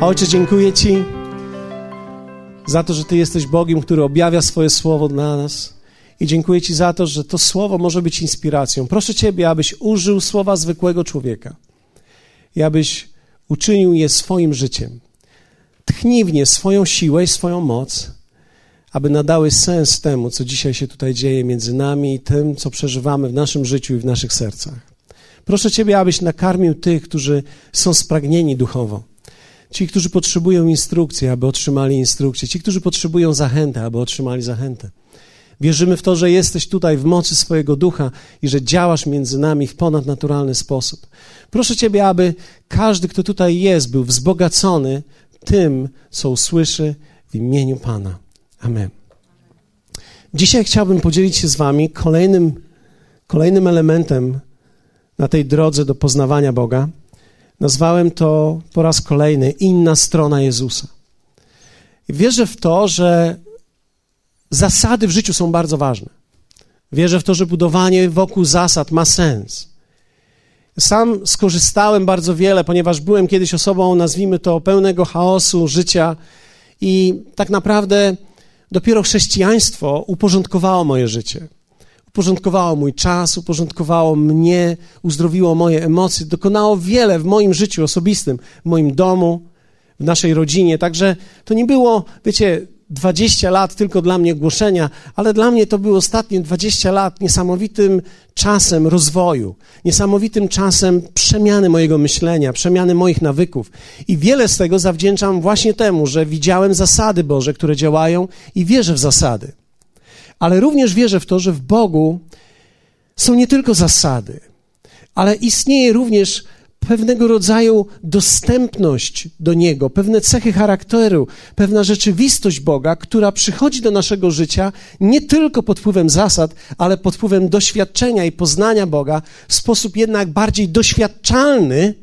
Ojcze, dziękuję Ci za to, że Ty jesteś Bogiem, który objawia swoje słowo dla nas. I dziękuję Ci za to, że to słowo może być inspiracją. Proszę Ciebie, abyś użył słowa zwykłego człowieka i abyś uczynił je swoim życiem. Tchnij w nie swoją siłę i swoją moc, aby nadały sens temu, co dzisiaj się tutaj dzieje między nami i tym, co przeżywamy w naszym życiu i w naszych sercach. Proszę Ciebie, abyś nakarmił tych, którzy są spragnieni duchowo. Ci, którzy potrzebują instrukcji, aby otrzymali instrukcję. Ci, którzy potrzebują zachęty, aby otrzymali zachętę. Wierzymy w to, że jesteś tutaj w mocy swojego ducha i że działasz między nami w ponadnaturalny sposób. Proszę Ciebie, aby każdy, kto tutaj jest, był wzbogacony tym, co usłyszy w imieniu Pana. Amen. Dzisiaj chciałbym podzielić się z Wami kolejnym, kolejnym elementem na tej drodze do poznawania Boga. Nazwałem to po raz kolejny inna strona Jezusa. I wierzę w to, że zasady w życiu są bardzo ważne. Wierzę w to, że budowanie wokół zasad ma sens. Sam skorzystałem bardzo wiele, ponieważ byłem kiedyś osobą, nazwijmy to, pełnego chaosu życia i tak naprawdę dopiero chrześcijaństwo uporządkowało moje życie. Uporządkowało mój czas, uporządkowało mnie, uzdrowiło moje emocje, dokonało wiele w moim życiu osobistym, w moim domu, w naszej rodzinie. Także to nie było, wiecie, 20 lat tylko dla mnie głoszenia, ale dla mnie to było ostatnie 20 lat niesamowitym czasem rozwoju, niesamowitym czasem przemiany mojego myślenia, przemiany moich nawyków. I wiele z tego zawdzięczam właśnie temu, że widziałem zasady Boże, które działają i wierzę w zasady. Ale również wierzę w to, że w Bogu są nie tylko zasady, ale istnieje również pewnego rodzaju dostępność do Niego, pewne cechy charakteru, pewna rzeczywistość Boga, która przychodzi do naszego życia nie tylko pod wpływem zasad, ale pod wpływem doświadczenia i poznania Boga w sposób jednak bardziej doświadczalny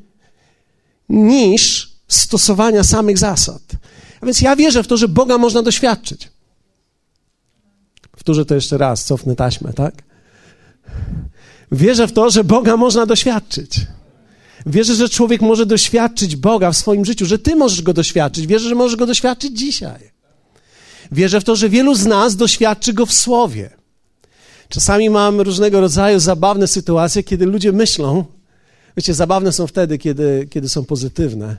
niż stosowania samych zasad. A więc ja wierzę w to, że Boga można doświadczyć. Wtórzę to jeszcze raz, cofnę taśmę, tak? Wierzę w to, że Boga można doświadczyć. Wierzę, że człowiek może doświadczyć Boga w swoim życiu, że ty możesz go doświadczyć. Wierzę, że możesz go doświadczyć dzisiaj. Wierzę w to, że wielu z nas doświadczy go w słowie. Czasami mam różnego rodzaju zabawne sytuacje, kiedy ludzie myślą, wiecie, zabawne są wtedy, kiedy, kiedy są pozytywne,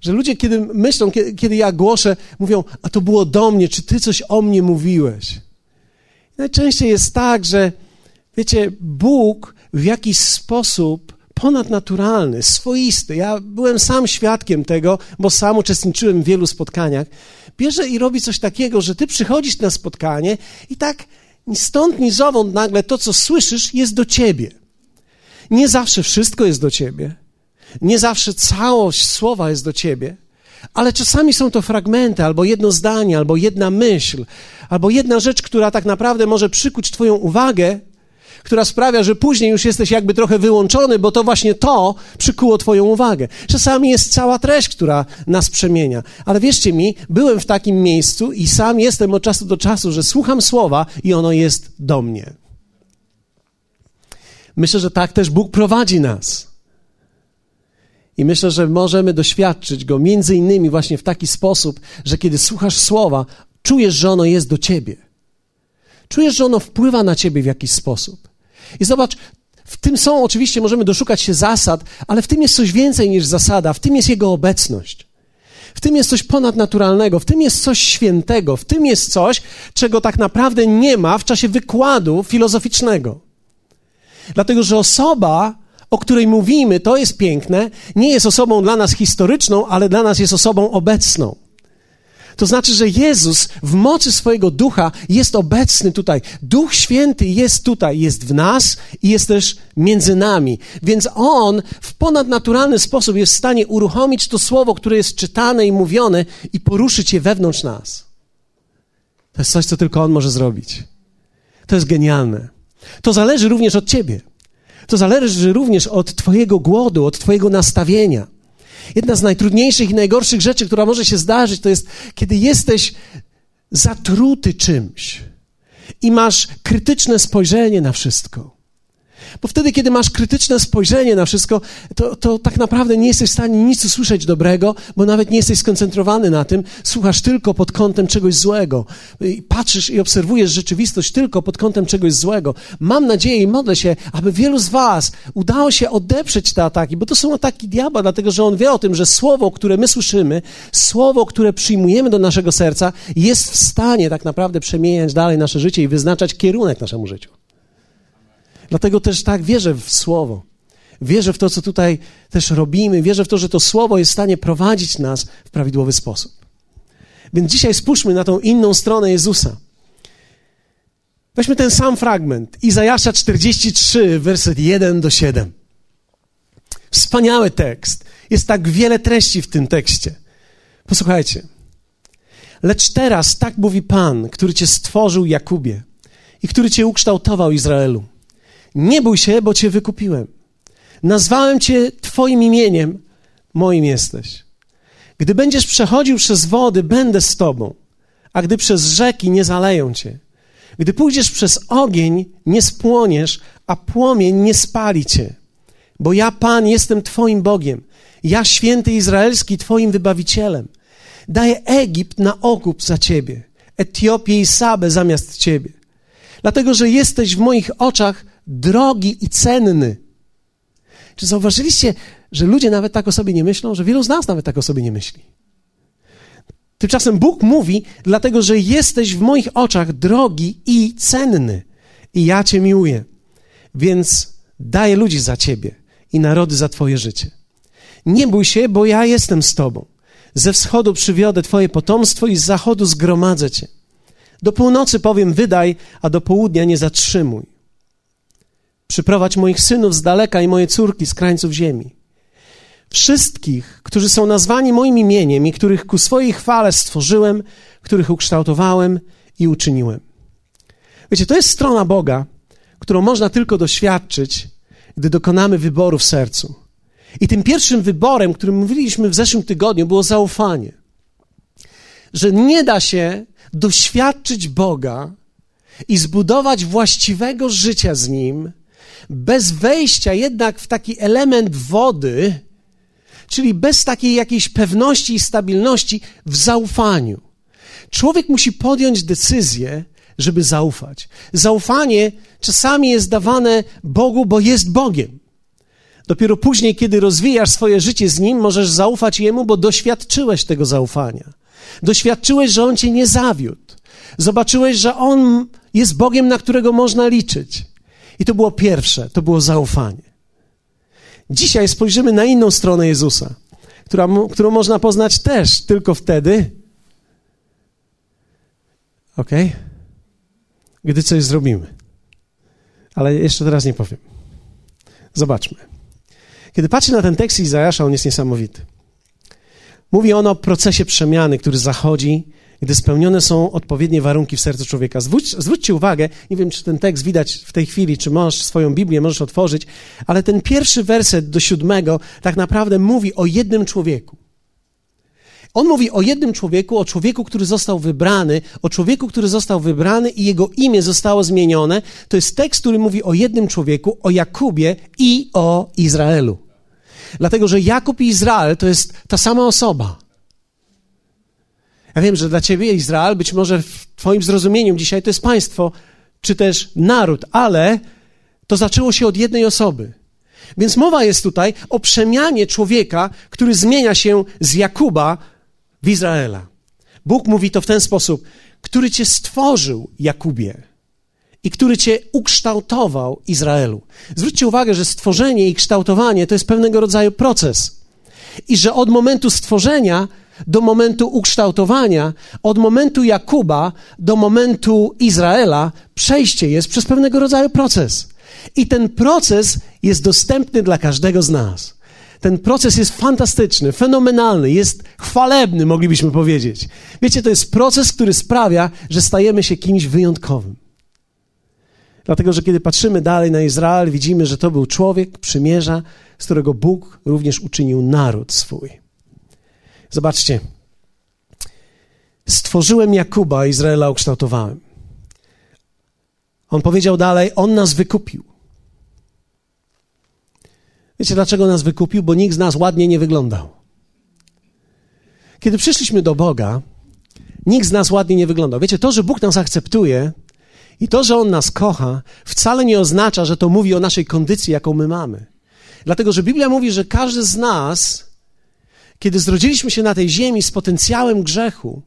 że ludzie, kiedy myślą, kiedy, kiedy ja głoszę, mówią, a to było do mnie, czy ty coś o mnie mówiłeś? Najczęściej jest tak, że wiecie, Bóg w jakiś sposób ponadnaturalny, swoisty. Ja byłem sam świadkiem tego, bo sam uczestniczyłem w wielu spotkaniach. Bierze i robi coś takiego, że ty przychodzisz na spotkanie i tak ni stąd, ni zowąd nagle to, co słyszysz, jest do ciebie. Nie zawsze wszystko jest do ciebie. Nie zawsze całość słowa jest do ciebie. Ale czasami są to fragmenty, albo jedno zdanie, albo jedna myśl, albo jedna rzecz, która tak naprawdę może przykuć Twoją uwagę, która sprawia, że później już jesteś jakby trochę wyłączony, bo to właśnie to przykuło Twoją uwagę. Czasami jest cała treść, która nas przemienia. Ale wierzcie mi, byłem w takim miejscu i sam jestem od czasu do czasu, że słucham słowa i ono jest do mnie. Myślę, że tak też Bóg prowadzi nas. I myślę, że możemy doświadczyć go między innymi właśnie w taki sposób, że kiedy słuchasz słowa, czujesz, że ono jest do ciebie. Czujesz, że ono wpływa na ciebie w jakiś sposób. I zobacz, w tym są oczywiście, możemy doszukać się zasad, ale w tym jest coś więcej niż zasada, w tym jest Jego obecność. W tym jest coś ponadnaturalnego, w tym jest coś świętego, w tym jest coś, czego tak naprawdę nie ma w czasie wykładu filozoficznego. Dlatego, że osoba, o której mówimy, to jest piękne, nie jest osobą dla nas historyczną, ale dla nas jest osobą obecną. To znaczy, że Jezus w mocy swojego ducha jest obecny tutaj. Duch Święty jest tutaj, jest w nas i jest też między nami. Więc On w ponadnaturalny sposób jest w stanie uruchomić to słowo, które jest czytane i mówione i poruszyć je wewnątrz nas. To jest coś, co tylko On może zrobić. To jest genialne. To zależy również od Ciebie. To zależy również od Twojego głodu, od Twojego nastawienia. Jedna z najtrudniejszych i najgorszych rzeczy, która może się zdarzyć, to jest, kiedy jesteś zatruty czymś i masz krytyczne spojrzenie na wszystko. Bo wtedy, kiedy masz krytyczne spojrzenie na wszystko, to, to tak naprawdę nie jesteś w stanie nic usłyszeć dobrego, bo nawet nie jesteś skoncentrowany na tym. Słuchasz tylko pod kątem czegoś złego. Patrzysz i obserwujesz rzeczywistość tylko pod kątem czegoś złego. Mam nadzieję i modlę się, aby wielu z Was udało się odeprzeć te ataki, bo to są ataki diabła, dlatego że on wie o tym, że słowo, które my słyszymy, słowo, które przyjmujemy do naszego serca, jest w stanie tak naprawdę przemieniać dalej nasze życie i wyznaczać kierunek naszemu życiu. Dlatego też tak wierzę w Słowo. Wierzę w to, co tutaj też robimy. Wierzę w to, że to Słowo jest w stanie prowadzić nas w prawidłowy sposób. Więc dzisiaj spójrzmy na tą inną stronę Jezusa. Weźmy ten sam fragment. Izajasza 43, werset 1 do 7. Wspaniały tekst. Jest tak wiele treści w tym tekście. Posłuchajcie. Lecz teraz tak mówi Pan, który cię stworzył Jakubie i który cię ukształtował Izraelu. Nie bój się, bo cię wykupiłem. Nazwałem cię Twoim imieniem, moim jesteś. Gdy będziesz przechodził przez wody, będę z Tobą, a gdy przez rzeki nie zaleją Cię. Gdy pójdziesz przez ogień, nie spłoniesz, a płomień nie spali Cię. Bo ja, Pan, jestem Twoim Bogiem. Ja, święty Izraelski, Twoim wybawicielem. Daję Egipt na okup za Ciebie, Etiopię i Sabę zamiast Ciebie. Dlatego, że jesteś w moich oczach drogi i cenny. Czy zauważyliście, że ludzie nawet tak o sobie nie myślą, że wielu z nas nawet tak o sobie nie myśli? Tymczasem Bóg mówi, dlatego że jesteś w moich oczach drogi i cenny, i ja Cię miłuję, więc daję ludzi za Ciebie i narody za Twoje życie. Nie bój się, bo ja jestem z Tobą. Ze wschodu przywiodę Twoje potomstwo i z zachodu zgromadzę Cię. Do północy powiem wydaj, a do południa nie zatrzymuj. Przyprowadź moich synów z daleka i moje córki z krańców ziemi. Wszystkich, którzy są nazwani moim imieniem i których ku swojej chwale stworzyłem, których ukształtowałem i uczyniłem. Wiecie, to jest strona Boga, którą można tylko doświadczyć, gdy dokonamy wyboru w sercu. I tym pierwszym wyborem, którym mówiliśmy w zeszłym tygodniu, było zaufanie. Że nie da się doświadczyć Boga i zbudować właściwego życia z Nim, bez wejścia jednak w taki element wody, czyli bez takiej jakiejś pewności i stabilności w zaufaniu. Człowiek musi podjąć decyzję, żeby zaufać. Zaufanie czasami jest dawane Bogu, bo jest Bogiem. Dopiero później, kiedy rozwijasz swoje życie z Nim, możesz zaufać Jemu, bo doświadczyłeś tego zaufania. Doświadczyłeś, że On cię nie zawiódł. Zobaczyłeś, że On jest Bogiem, na którego można liczyć. I to było pierwsze, to było zaufanie. Dzisiaj spojrzymy na inną stronę Jezusa, która, którą można poznać też tylko wtedy, ok? Gdy coś zrobimy. Ale jeszcze teraz nie powiem. Zobaczmy. Kiedy patrzę na ten tekst Izajasza, on jest niesamowity. Mówi on o procesie przemiany, który zachodzi gdy spełnione są odpowiednie warunki w sercu człowieka. Zwróć, zwróćcie uwagę, nie wiem, czy ten tekst widać w tej chwili, czy możesz swoją Biblię możesz otworzyć, ale ten pierwszy werset do siódmego tak naprawdę mówi o jednym człowieku. On mówi o jednym człowieku, o człowieku, który został wybrany, o człowieku, który został wybrany i jego imię zostało zmienione. To jest tekst, który mówi o jednym człowieku, o Jakubie i o Izraelu. Dlatego, że Jakub i Izrael to jest ta sama osoba. Ja wiem, że dla ciebie Izrael być może w twoim zrozumieniu dzisiaj to jest państwo, czy też naród, ale to zaczęło się od jednej osoby. Więc mowa jest tutaj o przemianie człowieka, który zmienia się z Jakuba w Izraela. Bóg mówi to w ten sposób, który cię stworzył, Jakubie, i który cię ukształtował, Izraelu. Zwróćcie uwagę, że stworzenie i kształtowanie to jest pewnego rodzaju proces. I że od momentu stworzenia do momentu ukształtowania, od momentu Jakuba do momentu Izraela, przejście jest przez pewnego rodzaju proces. I ten proces jest dostępny dla każdego z nas. Ten proces jest fantastyczny, fenomenalny, jest chwalebny, moglibyśmy powiedzieć. Wiecie, to jest proces, który sprawia, że stajemy się kimś wyjątkowym. Dlatego, że kiedy patrzymy dalej na Izrael, widzimy, że to był człowiek przymierza, z którego Bóg również uczynił naród swój. Zobaczcie. Stworzyłem Jakuba, Izraela ukształtowałem. On powiedział dalej: On nas wykupił. Wiecie, dlaczego nas wykupił? Bo nikt z nas ładnie nie wyglądał. Kiedy przyszliśmy do Boga, nikt z nas ładnie nie wyglądał. Wiecie, to, że Bóg nas akceptuje i to, że On nas kocha, wcale nie oznacza, że to mówi o naszej kondycji, jaką my mamy. Dlatego, że Biblia mówi, że każdy z nas, kiedy zrodziliśmy się na tej ziemi z potencjałem grzechu,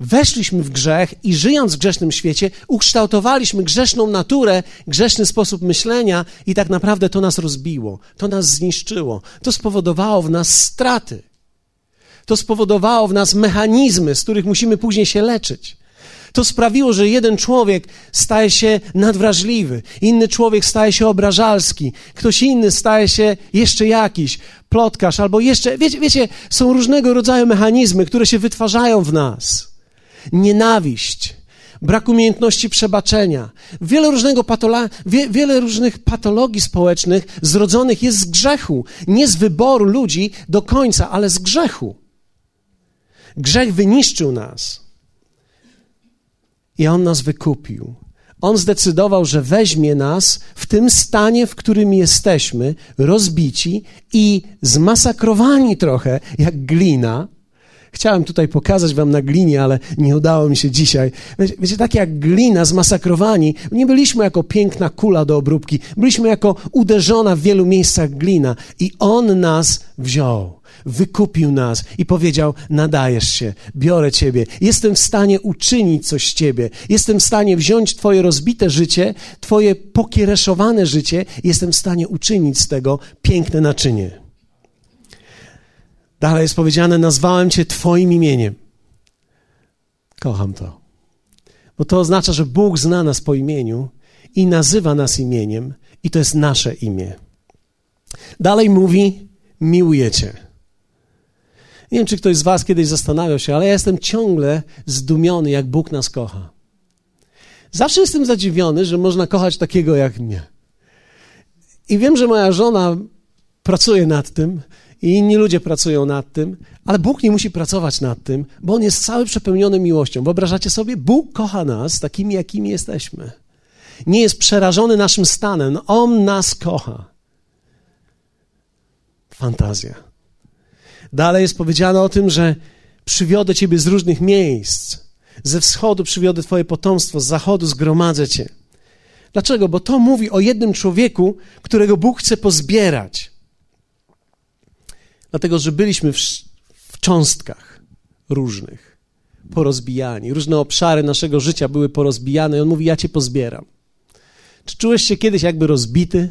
weszliśmy w grzech i żyjąc w grzesznym świecie, ukształtowaliśmy grzeszną naturę, grzeszny sposób myślenia i tak naprawdę to nas rozbiło, to nas zniszczyło, to spowodowało w nas straty. To spowodowało w nas mechanizmy, z których musimy później się leczyć. To sprawiło, że jeden człowiek staje się nadwrażliwy, inny człowiek staje się obrażalski, ktoś inny staje się jeszcze jakiś, plotkarz albo jeszcze, wiecie, wiecie, są różnego rodzaju mechanizmy, które się wytwarzają w nas. Nienawiść, brak umiejętności przebaczenia, wiele, różnego patola, wie, wiele różnych patologii społecznych zrodzonych jest z grzechu, nie z wyboru ludzi do końca, ale z grzechu. Grzech wyniszczył nas i On nas wykupił. On zdecydował, że weźmie nas w tym stanie, w którym jesteśmy, rozbici i zmasakrowani trochę, jak glina. Chciałem tutaj pokazać wam na glinie, ale nie udało mi się dzisiaj. Wiecie, wiecie, tak jak glina, zmasakrowani, nie byliśmy jako piękna kula do obróbki, byliśmy jako uderzona w wielu miejscach glina i On nas wziął wykupił nas i powiedział: Nadajesz się, biorę Ciebie, jestem w stanie uczynić coś z Ciebie, jestem w stanie wziąć Twoje rozbite życie, Twoje pokiereszowane życie, jestem w stanie uczynić z tego piękne naczynie. Dalej jest powiedziane: Nazwałem Cię Twoim imieniem. Kocham to, bo to oznacza, że Bóg zna nas po imieniu i nazywa nas imieniem, i to jest nasze imię. Dalej mówi: Miłuję Cię. Nie wiem, czy ktoś z Was kiedyś zastanawiał się, ale ja jestem ciągle zdumiony, jak Bóg nas kocha. Zawsze jestem zadziwiony, że można kochać takiego jak mnie. I wiem, że moja żona pracuje nad tym i inni ludzie pracują nad tym, ale Bóg nie musi pracować nad tym, bo On jest cały przepełniony miłością. Wyobrażacie sobie? Bóg kocha nas takimi, jakimi jesteśmy. Nie jest przerażony naszym stanem. On nas kocha. Fantazja. Dalej jest powiedziane o tym, że przywiodę ciebie z różnych miejsc. Ze wschodu przywiodę twoje potomstwo, z zachodu zgromadzę cię. Dlaczego? Bo to mówi o jednym człowieku, którego Bóg chce pozbierać. Dlatego, że byliśmy w, w cząstkach różnych, porozbijani. Różne obszary naszego życia były porozbijane i On mówi, ja cię pozbieram. Czy czułeś się kiedyś jakby rozbity?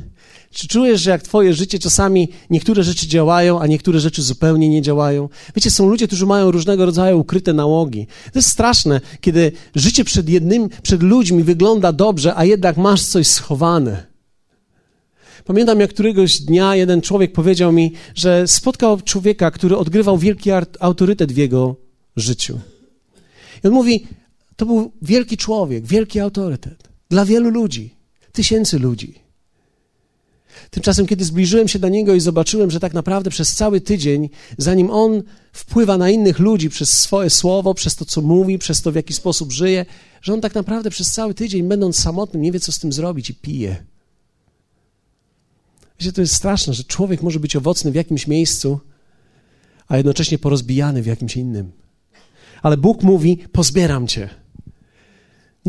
Czy czujesz, że jak twoje życie czasami niektóre rzeczy działają, a niektóre rzeczy zupełnie nie działają? Wiecie, są ludzie, którzy mają różnego rodzaju ukryte nałogi. To jest straszne, kiedy życie przed jednym, przed ludźmi wygląda dobrze, a jednak masz coś schowane. Pamiętam, jak któregoś dnia jeden człowiek powiedział mi, że spotkał człowieka, który odgrywał wielki autorytet w jego życiu. I on mówi, to był wielki człowiek, wielki autorytet dla wielu ludzi, tysięcy ludzi. Tymczasem, kiedy zbliżyłem się do niego i zobaczyłem, że tak naprawdę przez cały tydzień, zanim on wpływa na innych ludzi przez swoje słowo, przez to, co mówi, przez to, w jaki sposób żyje, że on tak naprawdę przez cały tydzień, będąc samotnym, nie wie, co z tym zrobić i pije. Wiecie, to jest straszne, że człowiek może być owocny w jakimś miejscu, a jednocześnie porozbijany w jakimś innym. Ale Bóg mówi: Pozbieram cię.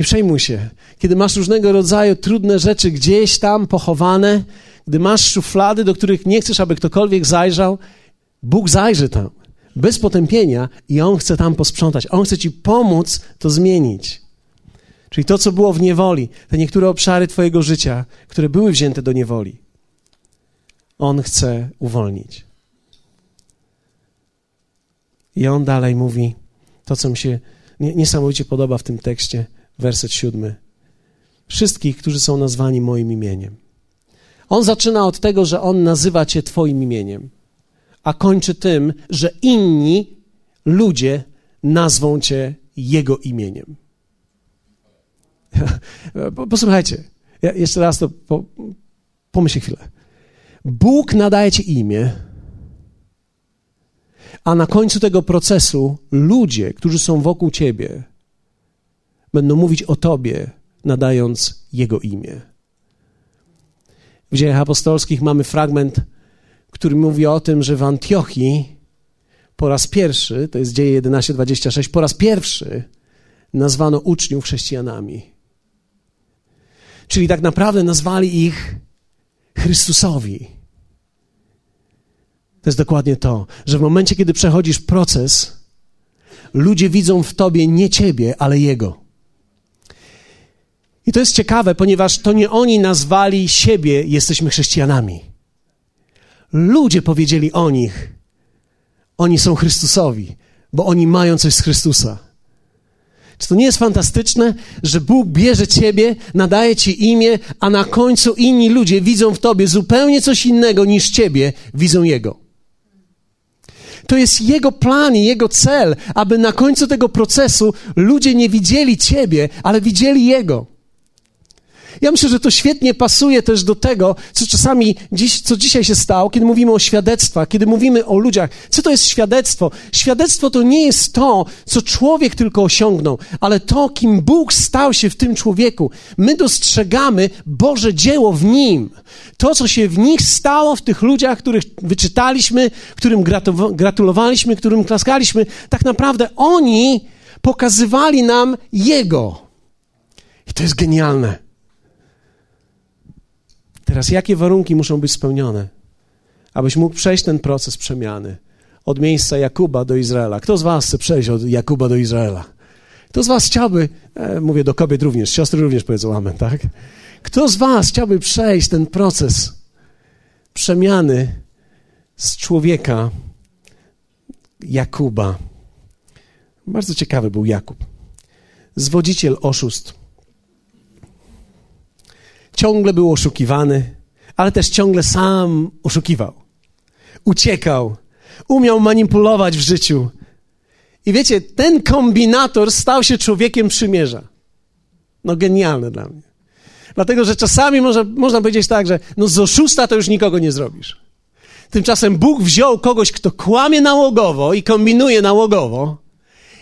Nie przejmuj się. Kiedy masz różnego rodzaju trudne rzeczy gdzieś tam pochowane, gdy masz szuflady, do których nie chcesz, aby ktokolwiek zajrzał, Bóg zajrzy tam, bez potępienia i On chce tam posprzątać. On chce ci pomóc to zmienić. Czyli to, co było w niewoli, te niektóre obszary Twojego życia, które były wzięte do niewoli, On chce uwolnić. I On dalej mówi to, co mi się niesamowicie podoba w tym tekście, werset siódmy. Wszystkich, którzy są nazwani moim imieniem. On zaczyna od tego, że on nazywa cię Twoim imieniem, a kończy tym, że inni ludzie nazwą cię Jego imieniem. Posłuchajcie, ja jeszcze raz to po, chwilę. Bóg nadaje ci imię, a na końcu tego procesu ludzie, którzy są wokół ciebie, będą mówić o tobie, nadając Jego imię. W dziejach apostolskich mamy fragment, który mówi o tym, że w Antiochii po raz pierwszy, to jest dzieje 11:26, po raz pierwszy nazwano uczniów chrześcijanami. Czyli tak naprawdę nazwali ich Chrystusowi. To jest dokładnie to, że w momencie, kiedy przechodzisz proces, ludzie widzą w tobie nie ciebie, ale Jego. I to jest ciekawe, ponieważ to nie oni nazwali siebie, jesteśmy chrześcijanami. Ludzie powiedzieli o nich, oni są Chrystusowi, bo oni mają coś z Chrystusa. Czy to nie jest fantastyczne, że Bóg bierze ciebie, nadaje ci imię, a na końcu inni ludzie widzą w tobie zupełnie coś innego niż ciebie, widzą Jego. To jest Jego plan i Jego cel, aby na końcu tego procesu ludzie nie widzieli ciebie, ale widzieli Jego. Ja myślę, że to świetnie pasuje też do tego, co czasami dziś, co dzisiaj się stało, kiedy mówimy o świadectwach, kiedy mówimy o ludziach. Co to jest świadectwo? Świadectwo to nie jest to, co człowiek tylko osiągnął, ale to, kim Bóg stał się w tym człowieku. My dostrzegamy Boże dzieło w nim. To, co się w nich stało, w tych ludziach, których wyczytaliśmy, którym gratulowaliśmy, którym klaskaliśmy, tak naprawdę oni pokazywali nam Jego. I to jest genialne. Teraz jakie warunki muszą być spełnione, abyś mógł przejść ten proces przemiany od miejsca Jakuba do Izraela? Kto z was chce przejść od Jakuba do Izraela? Kto z was chciałby, e, mówię do kobiet również, siostry również powiedzą amen, tak? Kto z was chciałby przejść ten proces przemiany z człowieka Jakuba? Bardzo ciekawy był Jakub. Zwodziciel oszustw ciągle był oszukiwany, ale też ciągle sam oszukiwał. Uciekał, umiał manipulować w życiu. I wiecie, ten kombinator stał się człowiekiem przymierza. No genialne dla mnie. Dlatego, że czasami można, można powiedzieć tak, że no z oszusta to już nikogo nie zrobisz. Tymczasem Bóg wziął kogoś, kto kłamie nałogowo i kombinuje nałogowo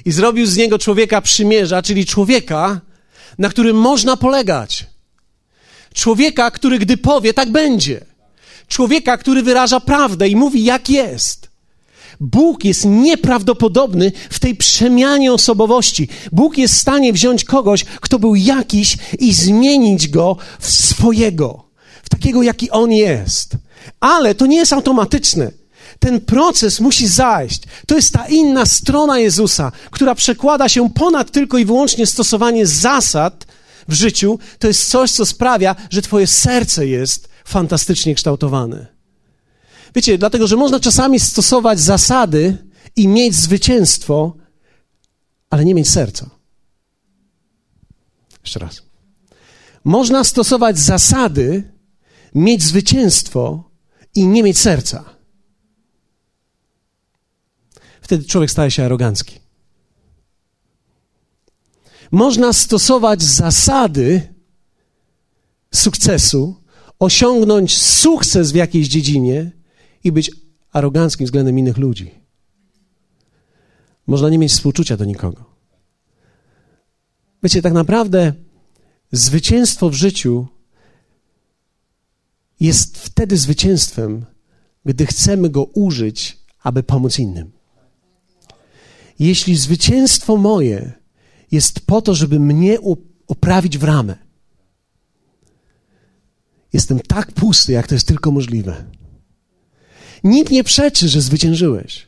i zrobił z niego człowieka przymierza, czyli człowieka, na którym można polegać. Człowieka, który gdy powie, tak będzie. Człowieka, który wyraża prawdę i mówi, jak jest. Bóg jest nieprawdopodobny w tej przemianie osobowości. Bóg jest w stanie wziąć kogoś, kto był jakiś i zmienić go w swojego, w takiego, jaki on jest. Ale to nie jest automatyczne. Ten proces musi zajść. To jest ta inna strona Jezusa, która przekłada się ponad tylko i wyłącznie stosowanie zasad w życiu, to jest coś, co sprawia, że Twoje serce jest fantastycznie kształtowane. Wiecie, dlatego, że można czasami stosować zasady i mieć zwycięstwo, ale nie mieć serca. Jeszcze raz. Można stosować zasady, mieć zwycięstwo i nie mieć serca. Wtedy człowiek staje się arogancki. Można stosować zasady sukcesu, osiągnąć sukces w jakiejś dziedzinie i być aroganckim względem innych ludzi. Można nie mieć współczucia do nikogo. Wiecie, tak naprawdę zwycięstwo w życiu jest wtedy zwycięstwem, gdy chcemy go użyć, aby pomóc innym. Jeśli zwycięstwo moje jest po to, żeby mnie oprawić w ramę. Jestem tak pusty, jak to jest tylko możliwe. Nikt nie przeczy, że zwyciężyłeś.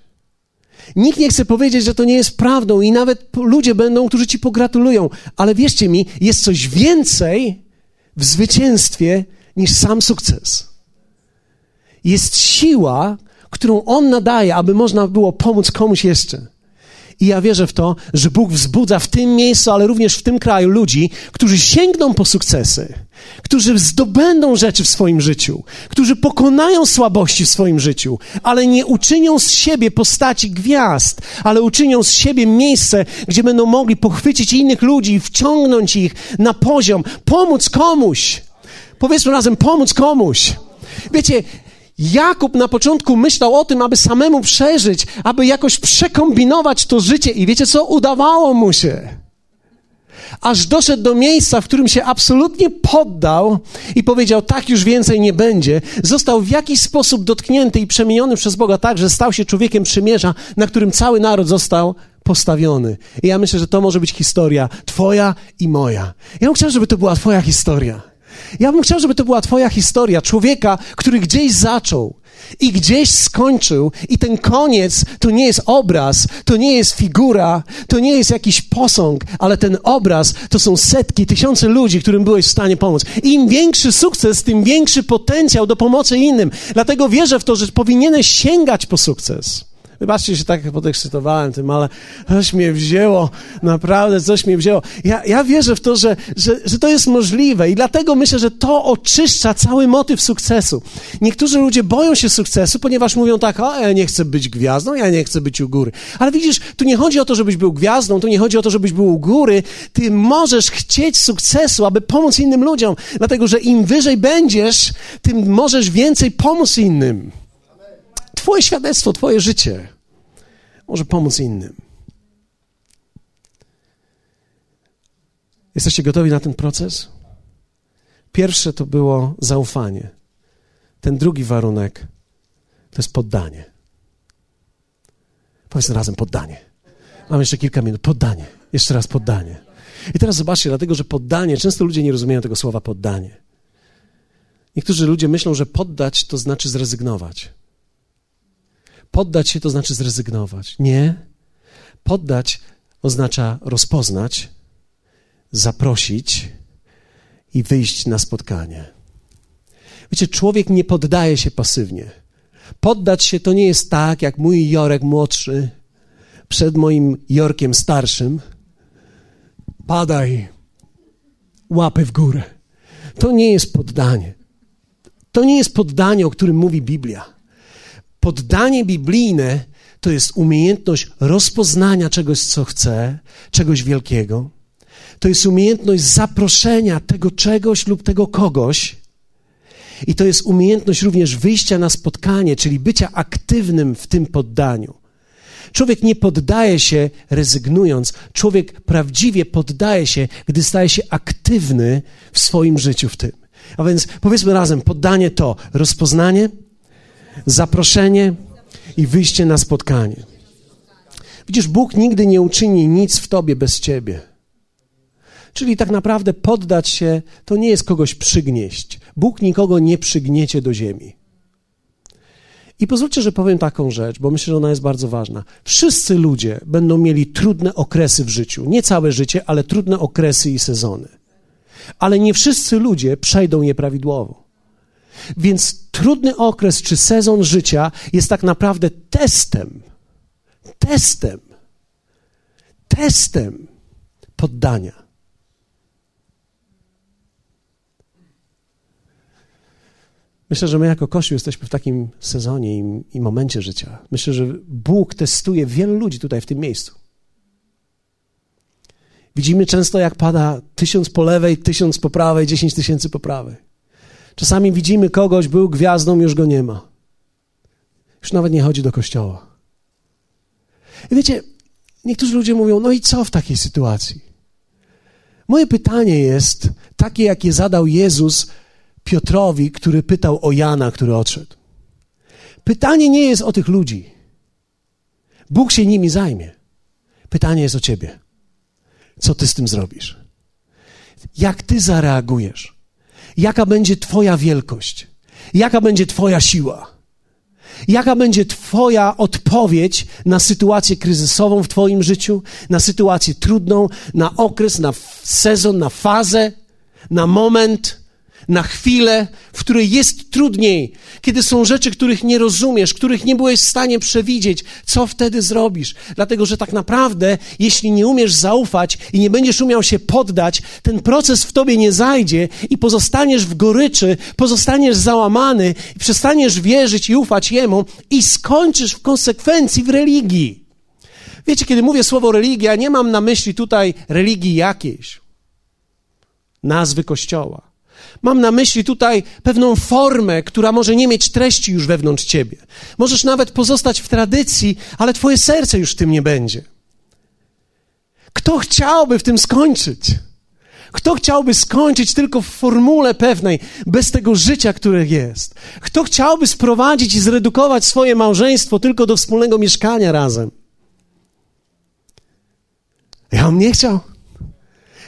Nikt nie chce powiedzieć, że to nie jest prawdą, i nawet ludzie będą, którzy ci pogratulują. Ale wierzcie mi, jest coś więcej w zwycięstwie niż sam sukces. Jest siła, którą on nadaje, aby można było pomóc komuś jeszcze. I ja wierzę w to, że Bóg wzbudza w tym miejscu, ale również w tym kraju ludzi, którzy sięgną po sukcesy, którzy zdobędą rzeczy w swoim życiu, którzy pokonają słabości w swoim życiu, ale nie uczynią z siebie postaci gwiazd, ale uczynią z siebie miejsce, gdzie będą mogli pochwycić innych ludzi, wciągnąć ich na poziom, pomóc komuś. Powiedzmy razem, pomóc komuś. Wiecie, Jakub na początku myślał o tym, aby samemu przeżyć, aby jakoś przekombinować to życie i wiecie co? Udawało mu się. aż doszedł do miejsca, w którym się absolutnie poddał i powiedział: Tak już więcej nie będzie. Został w jakiś sposób dotknięty i przemieniony przez Boga tak, że stał się człowiekiem przymierza, na którym cały naród został postawiony. I ja myślę, że to może być historia Twoja i moja. Ja bym chciał, żeby to była Twoja historia. Ja bym chciał, żeby to była Twoja historia człowieka, który gdzieś zaczął i gdzieś skończył, i ten koniec to nie jest obraz, to nie jest figura, to nie jest jakiś posąg, ale ten obraz to są setki, tysiące ludzi, którym byłeś w stanie pomóc. I im większy sukces, tym większy potencjał do pomocy innym. Dlatego wierzę w to, że powinieneś sięgać po sukces. Wybaczcie, się tak podekscytowałem tym, ale coś mnie wzięło, naprawdę coś mnie wzięło. Ja, ja wierzę w to, że, że, że to jest możliwe i dlatego myślę, że to oczyszcza cały motyw sukcesu. Niektórzy ludzie boją się sukcesu, ponieważ mówią tak, o, ja nie chcę być gwiazdą, ja nie chcę być u góry. Ale widzisz, tu nie chodzi o to, żebyś był gwiazdą, tu nie chodzi o to, żebyś był u góry. Ty możesz chcieć sukcesu, aby pomóc innym ludziom, dlatego że im wyżej będziesz, tym możesz więcej pomóc innym. Twoje świadectwo, Twoje życie może pomóc innym. Jesteście gotowi na ten proces? Pierwsze to było zaufanie. Ten drugi warunek to jest poddanie. Powiedzmy razem poddanie. Mam jeszcze kilka minut. Poddanie. Jeszcze raz poddanie. I teraz zobaczcie, dlatego że poddanie, często ludzie nie rozumieją tego słowa poddanie. Niektórzy ludzie myślą, że poddać to znaczy zrezygnować. Poddać się to znaczy zrezygnować. Nie. Poddać oznacza rozpoznać, zaprosić i wyjść na spotkanie. Wiecie, człowiek nie poddaje się pasywnie. Poddać się to nie jest tak, jak mój Jorek młodszy przed moim Jorkiem starszym. Padaj, łapy w górę. To nie jest poddanie. To nie jest poddanie, o którym mówi Biblia. Poddanie biblijne to jest umiejętność rozpoznania czegoś, co chcę, czegoś wielkiego. To jest umiejętność zaproszenia tego czegoś lub tego kogoś. I to jest umiejętność również wyjścia na spotkanie, czyli bycia aktywnym w tym poddaniu. Człowiek nie poddaje się rezygnując, człowiek prawdziwie poddaje się, gdy staje się aktywny w swoim życiu w tym. A więc powiedzmy razem, poddanie to rozpoznanie, zaproszenie i wyjście na spotkanie. Widzisz, Bóg nigdy nie uczyni nic w tobie bez ciebie. Czyli tak naprawdę poddać się to nie jest kogoś przygnieść. Bóg nikogo nie przygniecie do ziemi. I pozwólcie, że powiem taką rzecz, bo myślę, że ona jest bardzo ważna. Wszyscy ludzie będą mieli trudne okresy w życiu. Nie całe życie, ale trudne okresy i sezony. Ale nie wszyscy ludzie przejdą je prawidłowo. Więc trudny okres czy sezon życia jest tak naprawdę testem, testem, testem poddania. Myślę, że my jako Kościół jesteśmy w takim sezonie i, i, momencie życia. Myślę, że Bóg testuje wielu ludzi tutaj w tym miejscu. Widzimy często, jak pada tysiąc po lewej, tysiąc po prawej, dziesięć tysięcy po prawej. Czasami widzimy kogoś, był gwiazdą, już go nie ma. Już nawet nie chodzi do kościoła. I wiecie, niektórzy ludzie mówią, no i co w takiej sytuacji? Moje pytanie jest takie, jakie zadał Jezus Piotrowi, który pytał o Jana, który odszedł. Pytanie nie jest o tych ludzi. Bóg się nimi zajmie. Pytanie jest o ciebie. Co ty z tym zrobisz? Jak ty zareagujesz? Jaka będzie Twoja wielkość, jaka będzie Twoja siła, jaka będzie Twoja odpowiedź na sytuację kryzysową w Twoim życiu, na sytuację trudną, na okres, na sezon, na fazę, na moment na chwilę, w której jest trudniej, kiedy są rzeczy, których nie rozumiesz, których nie byłeś w stanie przewidzieć, co wtedy zrobisz? Dlatego, że tak naprawdę, jeśli nie umiesz zaufać i nie będziesz umiał się poddać, ten proces w tobie nie zajdzie i pozostaniesz w goryczy, pozostaniesz załamany i przestaniesz wierzyć i ufać Jemu i skończysz w konsekwencji w religii. Wiecie, kiedy mówię słowo religia, nie mam na myśli tutaj religii jakiejś, nazwy kościoła. Mam na myśli tutaj pewną formę, która może nie mieć treści już wewnątrz ciebie. Możesz nawet pozostać w tradycji, ale twoje serce już w tym nie będzie. Kto chciałby w tym skończyć? Kto chciałby skończyć tylko w formule pewnej, bez tego życia, które jest? Kto chciałby sprowadzić i zredukować swoje małżeństwo tylko do wspólnego mieszkania razem? Ja bym nie chciał.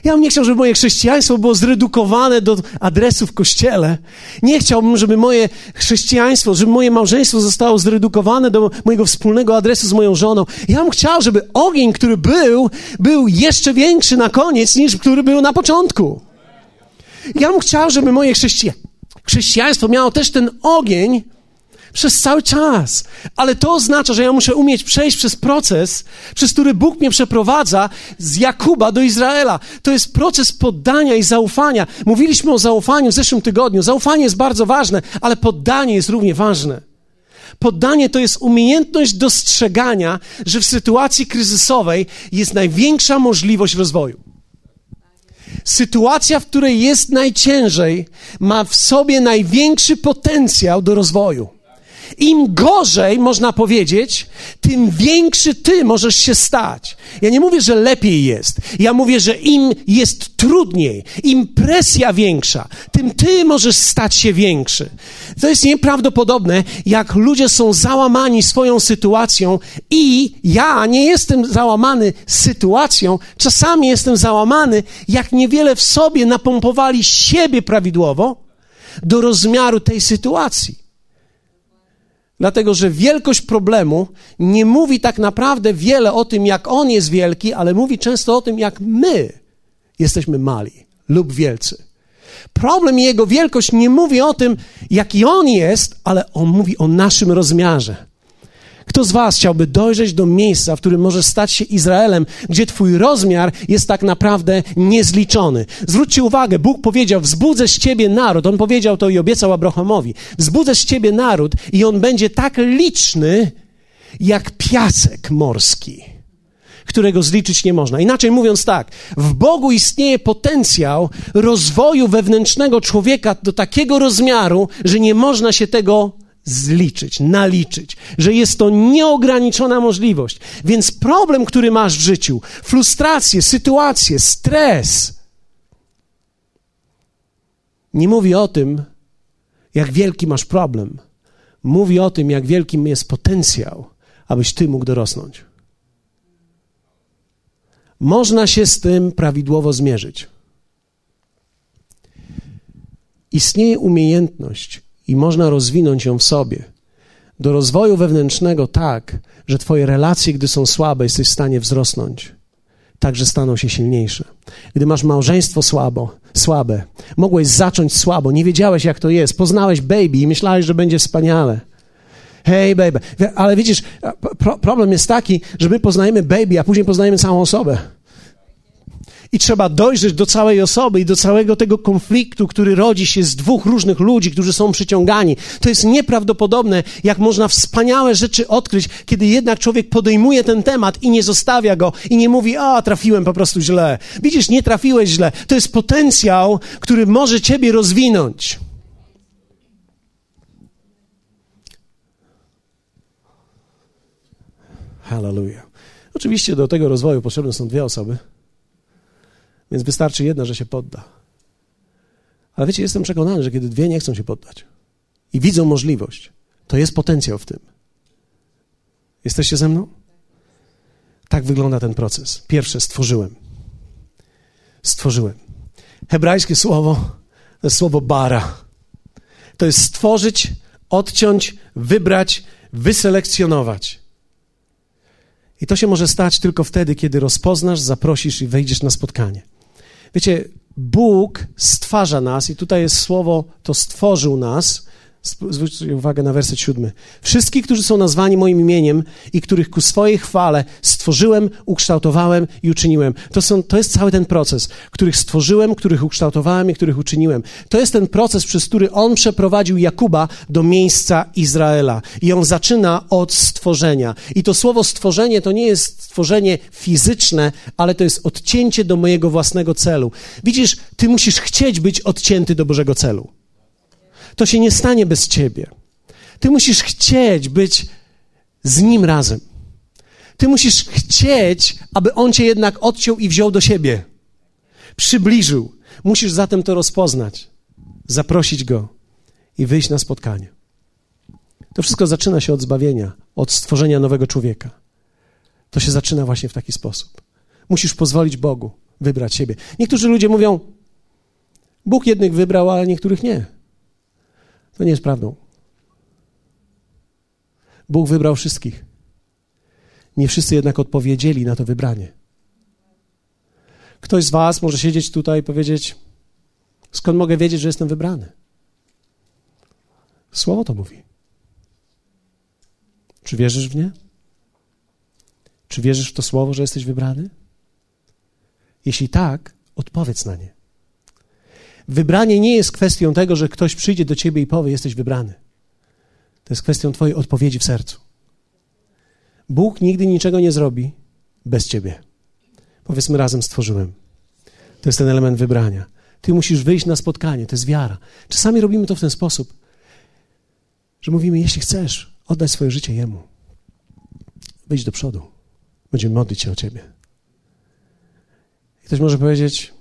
Ja bym nie chciał, żeby moje chrześcijaństwo było zredukowane do adresu w kościele. Nie chciałbym, żeby moje chrześcijaństwo, żeby moje małżeństwo zostało zredukowane do mojego wspólnego adresu z moją żoną. Ja bym chciał, żeby ogień, który był, był jeszcze większy na koniec niż który był na początku. Ja bym chciał, żeby moje chrześcija... chrześcijaństwo miało też ten ogień, przez cały czas. Ale to oznacza, że ja muszę umieć przejść przez proces, przez który Bóg mnie przeprowadza z Jakuba do Izraela. To jest proces poddania i zaufania. Mówiliśmy o zaufaniu w zeszłym tygodniu. Zaufanie jest bardzo ważne, ale poddanie jest równie ważne. Poddanie to jest umiejętność dostrzegania, że w sytuacji kryzysowej jest największa możliwość rozwoju. Sytuacja, w której jest najciężej, ma w sobie największy potencjał do rozwoju. Im gorzej, można powiedzieć, tym większy ty możesz się stać. Ja nie mówię, że lepiej jest. Ja mówię, że im jest trudniej, im presja większa, tym ty możesz stać się większy. To jest nieprawdopodobne, jak ludzie są załamani swoją sytuacją i ja nie jestem załamany sytuacją, czasami jestem załamany, jak niewiele w sobie napompowali siebie prawidłowo do rozmiaru tej sytuacji. Dlatego, że wielkość problemu nie mówi tak naprawdę wiele o tym, jak on jest wielki, ale mówi często o tym, jak my jesteśmy mali lub wielcy. Problem i jego wielkość nie mówi o tym, jaki on jest, ale on mówi o naszym rozmiarze. Kto z Was chciałby dojrzeć do miejsca, w którym możesz stać się Izraelem, gdzie Twój rozmiar jest tak naprawdę niezliczony? Zwróćcie uwagę, Bóg powiedział: Wzbudzę z Ciebie naród. On powiedział to i obiecał Abrahamowi: Wzbudzę z Ciebie naród, i on będzie tak liczny, jak piasek morski którego zliczyć nie można. Inaczej mówiąc tak, w Bogu istnieje potencjał rozwoju wewnętrznego człowieka do takiego rozmiaru, że nie można się tego zliczyć, naliczyć, że jest to nieograniczona możliwość. Więc problem, który masz w życiu, frustrację, sytuację, stres, nie mówi o tym, jak wielki masz problem. Mówi o tym, jak wielkim jest potencjał, abyś ty mógł dorosnąć. Można się z tym prawidłowo zmierzyć. Istnieje umiejętność i można rozwinąć ją w sobie. Do rozwoju wewnętrznego tak, że Twoje relacje, gdy są słabe, jesteś w stanie wzrosnąć, tak, że staną się silniejsze. Gdy masz małżeństwo słabo, słabe, mogłeś zacząć słabo, nie wiedziałeś, jak to jest, poznałeś baby i myślałeś, że będzie wspaniale. Hej, baby. Ale widzisz, pro, problem jest taki, że my poznajemy baby, a później poznajemy całą osobę i trzeba dojrzeć do całej osoby i do całego tego konfliktu, który rodzi się z dwóch różnych ludzi, którzy są przyciągani. To jest nieprawdopodobne, jak można wspaniałe rzeczy odkryć, kiedy jednak człowiek podejmuje ten temat i nie zostawia go i nie mówi, a trafiłem po prostu źle. Widzisz, nie trafiłeś źle. To jest potencjał, który może ciebie rozwinąć. Hallelujah. Oczywiście do tego rozwoju potrzebne są dwie osoby. Więc wystarczy jedna, że się podda. Ale wiecie, jestem przekonany, że kiedy dwie nie chcą się poddać i widzą możliwość, to jest potencjał w tym. Jesteście ze mną? Tak wygląda ten proces. Pierwsze, stworzyłem. Stworzyłem. Hebrajskie słowo to jest słowo bara. To jest stworzyć, odciąć, wybrać, wyselekcjonować. I to się może stać tylko wtedy, kiedy rozpoznasz, zaprosisz i wejdziesz na spotkanie. Wiecie, Bóg stwarza nas, i tutaj jest słowo, to stworzył nas, Zwróćcie uwagę na werset siódmy. Wszystkich, którzy są nazwani moim imieniem i których ku swojej chwale stworzyłem, ukształtowałem i uczyniłem. To, są, to jest cały ten proces, których stworzyłem, których ukształtowałem i których uczyniłem. To jest ten proces, przez który on przeprowadził Jakuba do miejsca Izraela. I on zaczyna od stworzenia. I to słowo stworzenie to nie jest stworzenie fizyczne, ale to jest odcięcie do mojego własnego celu. Widzisz, ty musisz chcieć być odcięty do Bożego celu to się nie stanie bez ciebie. Ty musisz chcieć być z Nim razem. Ty musisz chcieć, aby On cię jednak odciął i wziął do siebie. Przybliżył. Musisz zatem to rozpoznać, zaprosić Go i wyjść na spotkanie. To wszystko zaczyna się od zbawienia, od stworzenia nowego człowieka. To się zaczyna właśnie w taki sposób. Musisz pozwolić Bogu wybrać siebie. Niektórzy ludzie mówią, Bóg jednych wybrał, a niektórych nie. To nie jest prawdą. Bóg wybrał wszystkich. Nie wszyscy jednak odpowiedzieli na to wybranie. Ktoś z Was może siedzieć tutaj i powiedzieć: Skąd mogę wiedzieć, że jestem wybrany? Słowo to mówi. Czy wierzysz w nie? Czy wierzysz w to słowo, że jesteś wybrany? Jeśli tak, odpowiedz na nie. Wybranie nie jest kwestią tego, że ktoś przyjdzie do ciebie i powie: Jesteś wybrany. To jest kwestią Twojej odpowiedzi w sercu. Bóg nigdy niczego nie zrobi bez Ciebie. Powiedzmy razem stworzyłem. To jest ten element wybrania. Ty musisz wyjść na spotkanie, to jest wiara. Czasami robimy to w ten sposób, że mówimy, jeśli chcesz, oddać swoje życie Jemu. Wyjdź do przodu. Będziemy modlić się o Ciebie. I ktoś może powiedzieć,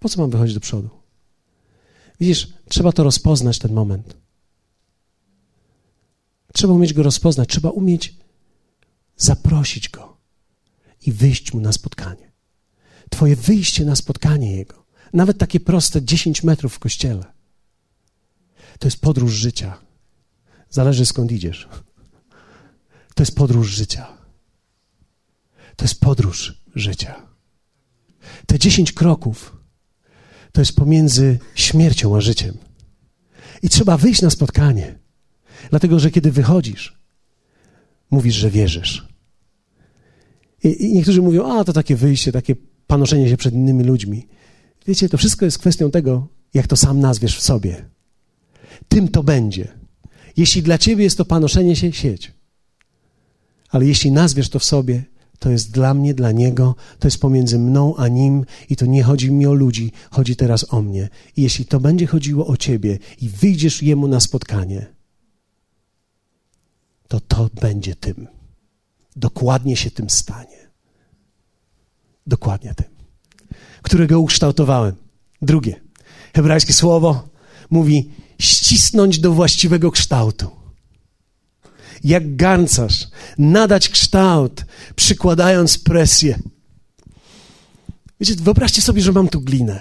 po co mam wychodzić do przodu? Widzisz, trzeba to rozpoznać, ten moment. Trzeba umieć go rozpoznać, trzeba umieć zaprosić go i wyjść mu na spotkanie. Twoje wyjście na spotkanie jego, nawet takie proste 10 metrów w kościele, to jest podróż życia. Zależy skąd idziesz. To jest podróż życia. To jest podróż życia. Te 10 kroków to jest pomiędzy śmiercią a życiem. I trzeba wyjść na spotkanie. Dlatego, że kiedy wychodzisz, mówisz, że wierzysz. I, I, niektórzy mówią, a to takie wyjście, takie panoszenie się przed innymi ludźmi. Wiecie, to wszystko jest kwestią tego, jak to sam nazwiesz w sobie. Tym to będzie. Jeśli dla ciebie jest to panoszenie się, sieć. Ale jeśli nazwiesz to w sobie, to jest dla mnie, dla niego, to jest pomiędzy mną a nim i to nie chodzi mi o ludzi, chodzi teraz o mnie. I jeśli to będzie chodziło o ciebie i wyjdziesz jemu na spotkanie, to to będzie tym. Dokładnie się tym stanie. Dokładnie tym, którego ukształtowałem. Drugie, hebrajskie słowo mówi ścisnąć do właściwego kształtu. Jak garncarz, nadać kształt, przykładając presję. Wiecie, wyobraźcie sobie, że mam tu glinę.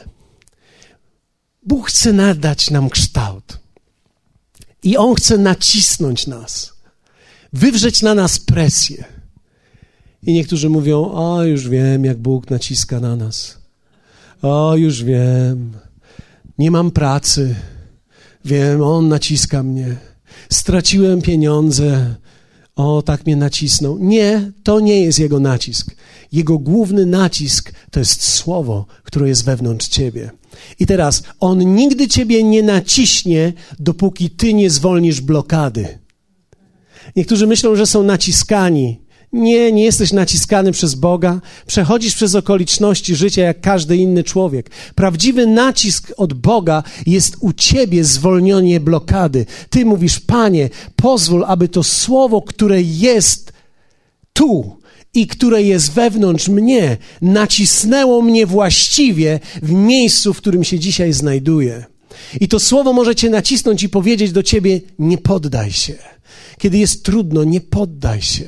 Bóg chce nadać nam kształt. I On chce nacisnąć nas wywrzeć na nas presję. I niektórzy mówią: O, już wiem, jak Bóg naciska na nas. O, już wiem. Nie mam pracy. Wiem, On naciska mnie. Straciłem pieniądze. O, tak mnie nacisnął. Nie, to nie jest Jego nacisk. Jego główny nacisk to jest słowo, które jest wewnątrz ciebie. I teraz On nigdy ciebie nie naciśnie, dopóki ty nie zwolnisz blokady. Niektórzy myślą, że są naciskani. Nie, nie jesteś naciskany przez Boga. Przechodzisz przez okoliczności życia jak każdy inny człowiek. Prawdziwy nacisk od Boga jest u ciebie zwolnienie blokady. Ty mówisz, Panie, pozwól, aby to słowo, które jest tu, i które jest wewnątrz mnie, nacisnęło mnie właściwie w miejscu, w którym się dzisiaj znajduję. I to słowo może cię nacisnąć i powiedzieć do ciebie: nie poddaj się. Kiedy jest trudno, nie poddaj się.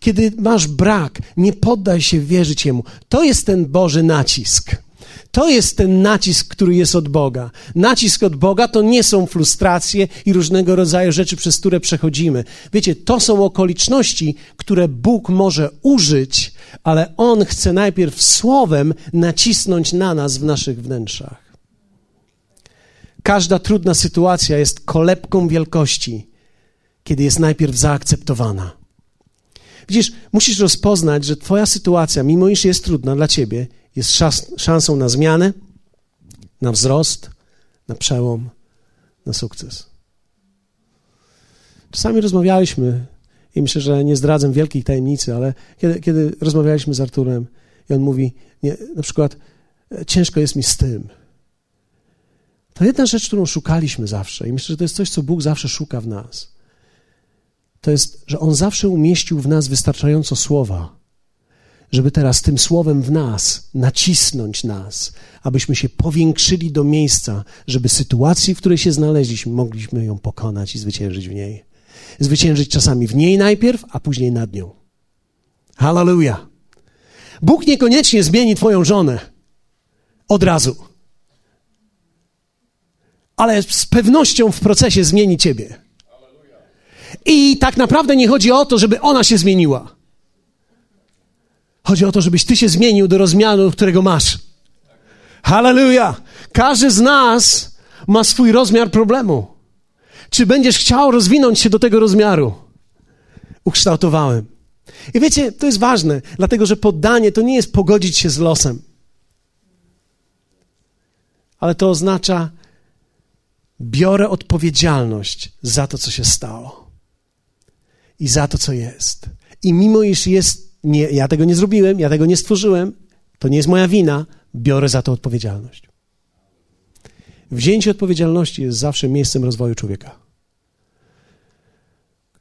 Kiedy masz brak, nie poddaj się wierzyć Jemu. To jest ten Boży nacisk. To jest ten nacisk, który jest od Boga. Nacisk od Boga to nie są frustracje i różnego rodzaju rzeczy, przez które przechodzimy. Wiecie, to są okoliczności, które Bóg może użyć, ale On chce najpierw słowem nacisnąć na nas w naszych wnętrzach. Każda trudna sytuacja jest kolebką wielkości kiedy jest najpierw zaakceptowana. Widzisz, musisz rozpoznać, że Twoja sytuacja, mimo iż jest trudna dla Ciebie, jest szans szansą na zmianę, na wzrost, na przełom, na sukces. Czasami rozmawialiśmy, i myślę, że nie zdradzę wielkiej tajemnicy, ale kiedy, kiedy rozmawialiśmy z Arturem, i on mówi, nie, na przykład, ciężko jest mi z tym. To jedna rzecz, którą szukaliśmy zawsze, i myślę, że to jest coś, co Bóg zawsze szuka w nas to jest, że On zawsze umieścił w nas wystarczająco słowa, żeby teraz tym słowem w nas nacisnąć nas, abyśmy się powiększyli do miejsca, żeby sytuacji, w której się znaleźliśmy, mogliśmy ją pokonać i zwyciężyć w niej. Zwyciężyć czasami w niej najpierw, a później nad nią. Hallelujah. Bóg niekoniecznie zmieni Twoją żonę od razu, ale z pewnością w procesie zmieni Ciebie. I tak naprawdę nie chodzi o to, żeby ona się zmieniła. Chodzi o to, żebyś Ty się zmienił do rozmiaru, którego masz. Hallelujah! Każdy z nas ma swój rozmiar problemu. Czy będziesz chciał rozwinąć się do tego rozmiaru? Ukształtowałem. I wiecie, to jest ważne, dlatego że poddanie to nie jest pogodzić się z losem. Ale to oznacza, biorę odpowiedzialność za to, co się stało i za to, co jest. I mimo iż jest, nie, ja tego nie zrobiłem, ja tego nie stworzyłem, to nie jest moja wina, biorę za to odpowiedzialność. Wzięcie odpowiedzialności jest zawsze miejscem rozwoju człowieka.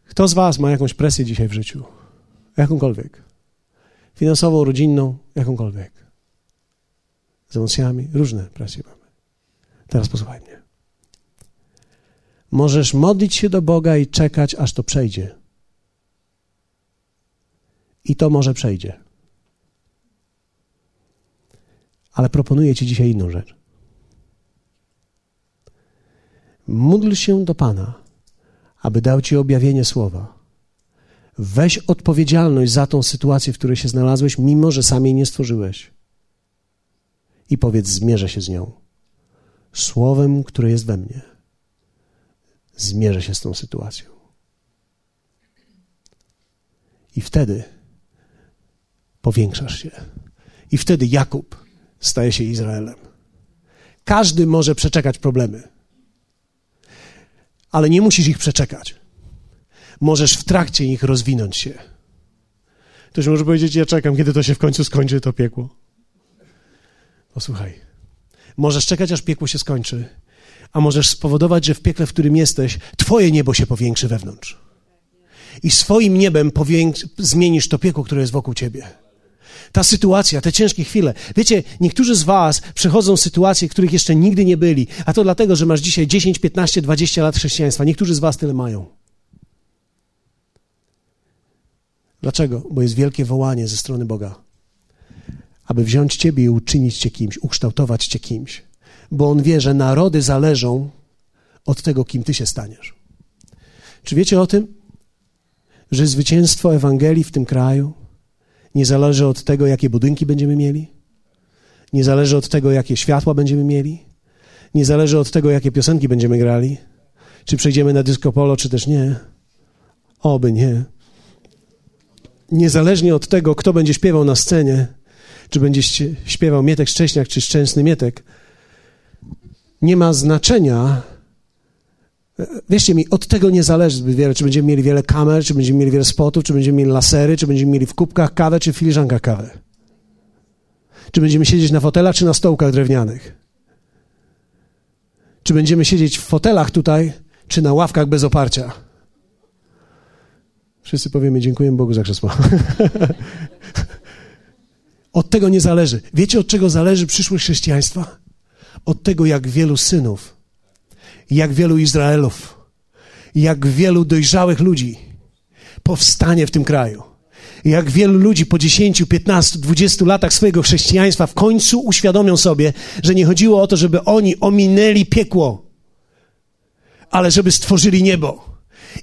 Kto z Was ma jakąś presję dzisiaj w życiu? Jakąkolwiek. Finansową, rodzinną, jakąkolwiek. Z emocjami, różne presje mamy. Teraz posłuchaj mnie. Możesz modlić się do Boga i czekać, aż to przejdzie. I to może przejdzie. Ale proponuję Ci dzisiaj inną rzecz. Módl się do Pana, aby dał Ci objawienie słowa. Weź odpowiedzialność za tą sytuację, w której się znalazłeś, mimo że sam jej nie stworzyłeś. I powiedz: Zmierzę się z nią. Słowem, które jest we mnie. Zmierzę się z tą sytuacją. I wtedy powiększasz się. I wtedy Jakub staje się Izraelem. Każdy może przeczekać problemy, ale nie musisz ich przeczekać. Możesz w trakcie ich rozwinąć się. Ktoś może powiedzieć: Ja czekam, kiedy to się w końcu skończy, to piekło. Posłuchaj. Możesz czekać, aż piekło się skończy, a możesz spowodować, że w piekle, w którym jesteś, Twoje niebo się powiększy wewnątrz. I swoim niebem zmienisz to piekło, które jest wokół Ciebie ta sytuacja, te ciężkie chwile. Wiecie, niektórzy z Was przechodzą sytuacje, których jeszcze nigdy nie byli, a to dlatego, że masz dzisiaj 10, 15, 20 lat chrześcijaństwa. Niektórzy z Was tyle mają. Dlaczego? Bo jest wielkie wołanie ze strony Boga, aby wziąć Ciebie i uczynić Cię kimś, ukształtować Cię kimś, bo On wie, że narody zależą od tego, kim Ty się staniesz. Czy wiecie o tym, że zwycięstwo Ewangelii w tym kraju nie zależy od tego, jakie budynki będziemy mieli. Nie zależy od tego, jakie światła będziemy mieli. Nie zależy od tego, jakie piosenki będziemy grali. Czy przejdziemy na disco polo, czy też nie. Oby nie. Niezależnie od tego, kto będzie śpiewał na scenie, czy będzie śpiewał Mietek Szcześniak, czy Szczęsny Mietek, nie ma znaczenia, Wierzcie mi, od tego nie zależy zbyt wiele, czy będziemy mieli wiele kamer, czy będziemy mieli wiele spotów, czy będziemy mieli lasery, czy będziemy mieli w kubkach kawę, czy w filiżankach kawę. Czy będziemy siedzieć na fotelach, czy na stołkach drewnianych. Czy będziemy siedzieć w fotelach tutaj, czy na ławkach bez oparcia. Wszyscy powiemy, dziękuję Bogu za krzesło. od tego nie zależy. Wiecie, od czego zależy przyszłość chrześcijaństwa? Od tego, jak wielu synów jak wielu Izraelów, jak wielu dojrzałych ludzi powstanie w tym kraju. Jak wielu ludzi po 10, 15, 20 latach swojego chrześcijaństwa w końcu uświadomią sobie, że nie chodziło o to, żeby oni ominęli piekło, ale żeby stworzyli niebo.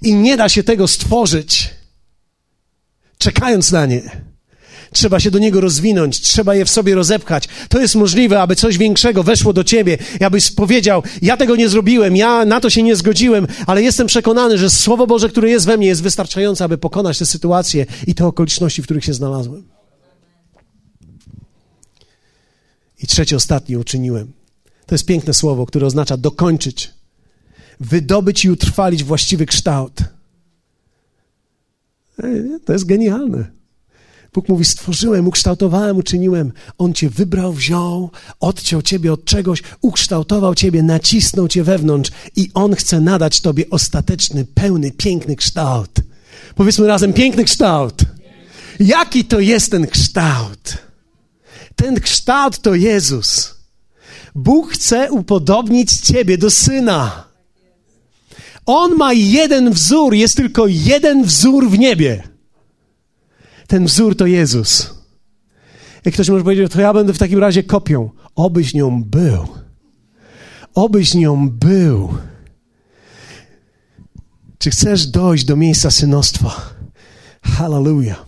I nie da się tego stworzyć, czekając na nie. Trzeba się do niego rozwinąć, trzeba je w sobie rozepchać. To jest możliwe, aby coś większego weszło do ciebie abyś powiedział: Ja tego nie zrobiłem, ja na to się nie zgodziłem, ale jestem przekonany, że Słowo Boże, które jest we mnie, jest wystarczające, aby pokonać te sytuacje i te okoliczności, w których się znalazłem. I trzecie, ostatnie uczyniłem. To jest piękne słowo, które oznacza dokończyć, wydobyć i utrwalić właściwy kształt. To jest genialne. Bóg mówi: Stworzyłem, ukształtowałem, uczyniłem. On cię wybrał, wziął, odciął ciebie od czegoś, ukształtował ciebie, nacisnął cię wewnątrz i On chce nadać tobie ostateczny, pełny, piękny kształt. Powiedzmy razem: piękny kształt. Jaki to jest ten kształt? Ten kształt to Jezus. Bóg chce upodobnić Ciebie do syna. On ma jeden wzór, jest tylko jeden wzór w niebie. Ten wzór to Jezus. I ktoś może powiedzieć, to ja będę w takim razie kopią. Obyś nią był. Obyś nią był. Czy chcesz dojść do miejsca synostwa? Hallelujah.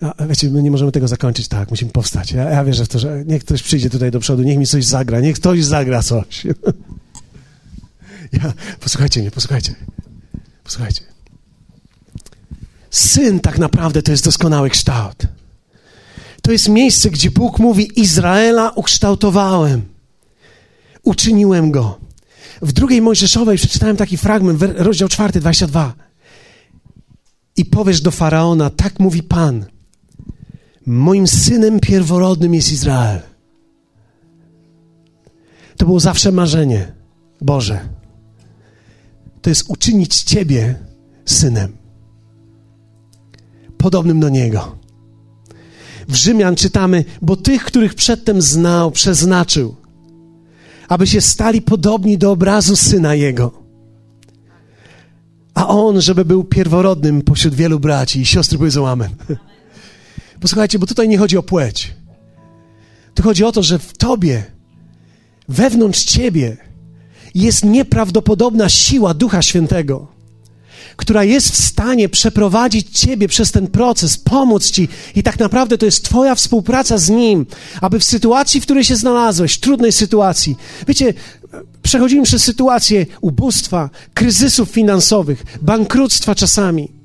No, wiecie, my nie możemy tego zakończyć tak, musimy powstać. Ja, ja wierzę w to, że niech ktoś przyjdzie tutaj do przodu, niech mi coś zagra, niech ktoś zagra coś. Ja, posłuchajcie mnie, posłuchajcie. Posłuchajcie. Syn tak naprawdę to jest doskonały kształt. To jest miejsce, gdzie Bóg mówi: Izraela ukształtowałem, uczyniłem go. W drugiej Mojżeszowej przeczytałem taki fragment, rozdział 4, 22. I powiesz do faraona: Tak mówi Pan. Moim synem pierworodnym jest Izrael. To było zawsze marzenie Boże. To jest uczynić Ciebie synem, podobnym do Niego. W Rzymian czytamy, bo tych, których przedtem znał, przeznaczył, aby się stali podobni do obrazu syna Jego. A on, żeby był pierworodnym pośród wielu braci i siostry powiedzą amen. Posłuchajcie, bo tutaj nie chodzi o płeć. Tu chodzi o to, że w tobie, wewnątrz ciebie jest nieprawdopodobna siła Ducha Świętego, która jest w stanie przeprowadzić ciebie przez ten proces, pomóc ci i tak naprawdę to jest twoja współpraca z Nim, aby w sytuacji, w której się znalazłeś, trudnej sytuacji, wiecie, przechodzimy przez sytuację ubóstwa, kryzysów finansowych, bankructwa czasami,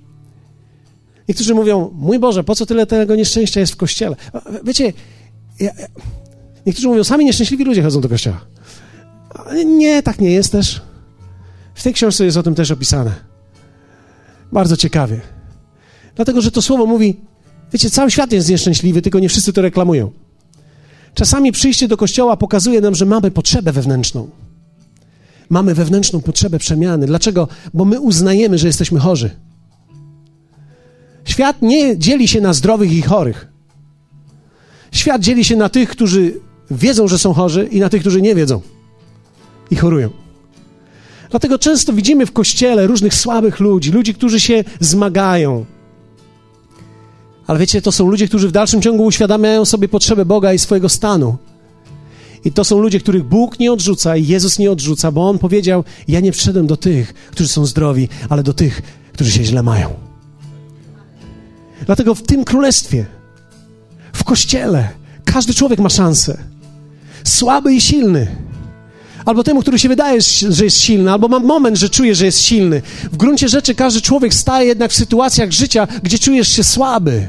Niektórzy mówią, mój Boże, po co tyle tego nieszczęścia jest w kościele? Wiecie, ja, niektórzy mówią, sami nieszczęśliwi ludzie chodzą do kościoła. Nie, tak nie jest też. W tej książce jest o tym też opisane. Bardzo ciekawie. Dlatego, że to słowo mówi, wiecie, cały świat jest nieszczęśliwy, tylko nie wszyscy to reklamują. Czasami przyjście do kościoła pokazuje nam, że mamy potrzebę wewnętrzną. Mamy wewnętrzną potrzebę przemiany. Dlaczego? Bo my uznajemy, że jesteśmy chorzy. Świat nie dzieli się na zdrowych i chorych. Świat dzieli się na tych, którzy wiedzą, że są chorzy, i na tych, którzy nie wiedzą i chorują. Dlatego często widzimy w kościele różnych słabych ludzi, ludzi, którzy się zmagają. Ale wiecie, to są ludzie, którzy w dalszym ciągu uświadamiają sobie potrzebę Boga i swojego stanu. I to są ludzie, których Bóg nie odrzuca i Jezus nie odrzuca, bo On powiedział: Ja nie przyszedłem do tych, którzy są zdrowi, ale do tych, którzy się źle mają. Dlatego w tym królestwie, w kościele, każdy człowiek ma szansę. Słaby i silny. Albo temu, który się wydaje, że jest silny, albo ma moment, że czuje, że jest silny. W gruncie rzeczy każdy człowiek staje jednak w sytuacjach życia, gdzie czujesz się słaby.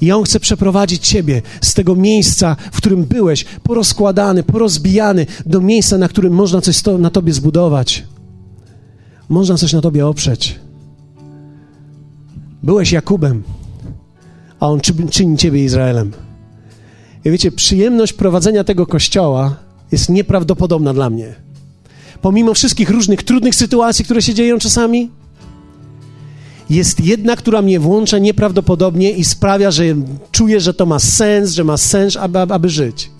I On chce przeprowadzić Ciebie z tego miejsca, w którym byłeś, porozkładany, porozbijany, do miejsca, na którym można coś na Tobie zbudować. Można coś na Tobie oprzeć. Byłeś Jakubem, a on czyni ciebie Izraelem. I wiecie, przyjemność prowadzenia tego kościoła jest nieprawdopodobna dla mnie. Pomimo wszystkich różnych trudnych sytuacji, które się dzieją czasami, jest jedna, która mnie włącza nieprawdopodobnie i sprawia, że czuję, że to ma sens, że ma sens, aby, aby żyć.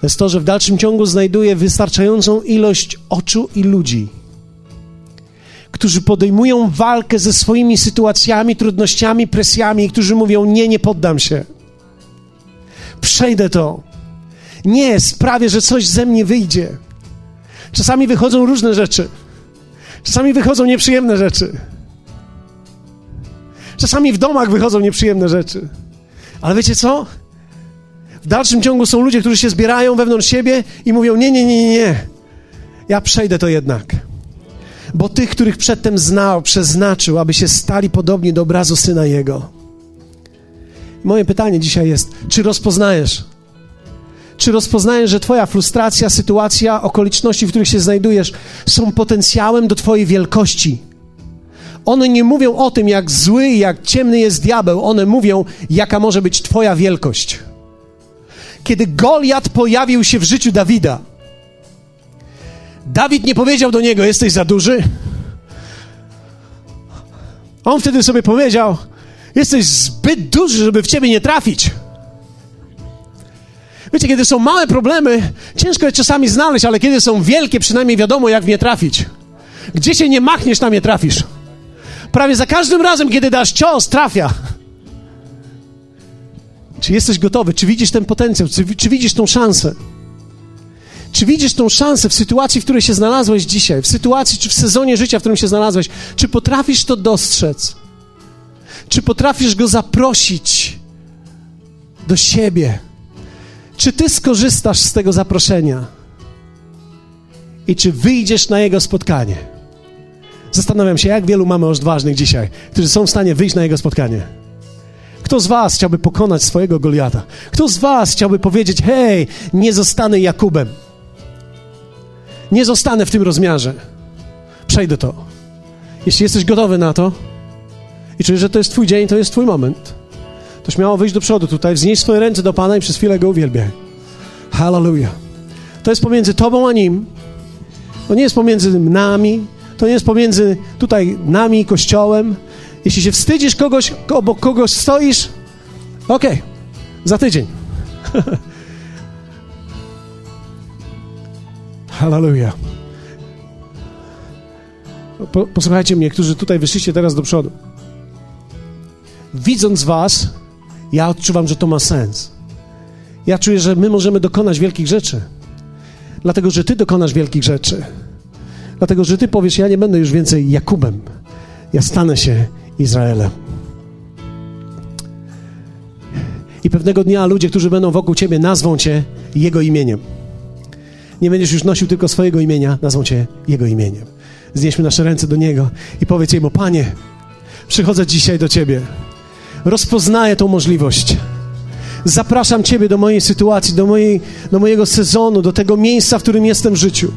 To jest to, że w dalszym ciągu znajduję wystarczającą ilość oczu i ludzi, którzy podejmują walkę ze swoimi sytuacjami, trudnościami, presjami, którzy mówią: Nie, nie poddam się. Przejdę to. Nie, sprawię, że coś ze mnie wyjdzie. Czasami wychodzą różne rzeczy. Czasami wychodzą nieprzyjemne rzeczy. Czasami w domach wychodzą nieprzyjemne rzeczy. Ale wiecie co? W dalszym ciągu są ludzie, którzy się zbierają wewnątrz siebie i mówią: Nie, nie, nie, nie. Ja przejdę to jednak bo tych, których przedtem znał, przeznaczył, aby się stali podobni do obrazu Syna Jego. Moje pytanie dzisiaj jest, czy rozpoznajesz? Czy rozpoznajesz, że Twoja frustracja, sytuacja, okoliczności, w których się znajdujesz, są potencjałem do Twojej wielkości? One nie mówią o tym, jak zły i jak ciemny jest diabeł, one mówią, jaka może być Twoja wielkość. Kiedy Goliat pojawił się w życiu Dawida, Dawid nie powiedział do niego: Jesteś za duży. On wtedy sobie powiedział: Jesteś zbyt duży, żeby w ciebie nie trafić. Wiecie, kiedy są małe problemy, ciężko je czasami znaleźć, ale kiedy są wielkie, przynajmniej wiadomo, jak w nie trafić. Gdzie się nie machniesz, tam je trafisz. Prawie za każdym razem, kiedy dasz cios, trafia. Czy jesteś gotowy? Czy widzisz ten potencjał? Czy, czy widzisz tą szansę? Czy widzisz tą szansę w sytuacji, w której się znalazłeś dzisiaj, w sytuacji czy w sezonie życia, w którym się znalazłeś? Czy potrafisz to dostrzec? Czy potrafisz go zaprosić do siebie? Czy ty skorzystasz z tego zaproszenia? I czy wyjdziesz na jego spotkanie? Zastanawiam się, jak wielu mamy odważnych dzisiaj, którzy są w stanie wyjść na jego spotkanie. Kto z Was chciałby pokonać swojego Goliata? Kto z Was chciałby powiedzieć: Hej, nie zostanę Jakubem? Nie zostanę w tym rozmiarze. Przejdę to. Jeśli jesteś gotowy na to i czujesz, że to jest Twój dzień, to jest Twój moment, to śmiało wyjść do przodu tutaj, wznieść swoje ręce do Pana i przez chwilę Go uwielbiaj. Hallelujah. To jest pomiędzy Tobą a Nim. To nie jest pomiędzy nami, to nie jest pomiędzy tutaj nami i Kościołem. Jeśli się wstydzisz kogoś, obok kogoś stoisz, okej, okay, za tydzień. Hallelujah. Po, posłuchajcie mnie, którzy tutaj wyszliście teraz do przodu. Widząc was, ja odczuwam, że to ma sens. Ja czuję, że my możemy dokonać wielkich rzeczy. Dlatego, że ty dokonasz wielkich rzeczy. Dlatego, że ty powiesz, ja nie będę już więcej Jakubem. Ja stanę się Izraelem. I pewnego dnia ludzie, którzy będą wokół ciebie, nazwą cię jego imieniem. Nie będziesz już nosił tylko swojego imienia, nazwą cię jego imieniem. Znieśmy nasze ręce do niego i powiedz jemu: Panie, przychodzę dzisiaj do ciebie. Rozpoznaję tą możliwość. Zapraszam Ciebie do mojej sytuacji, do, mojej, do mojego sezonu, do tego miejsca, w którym jestem w życiu.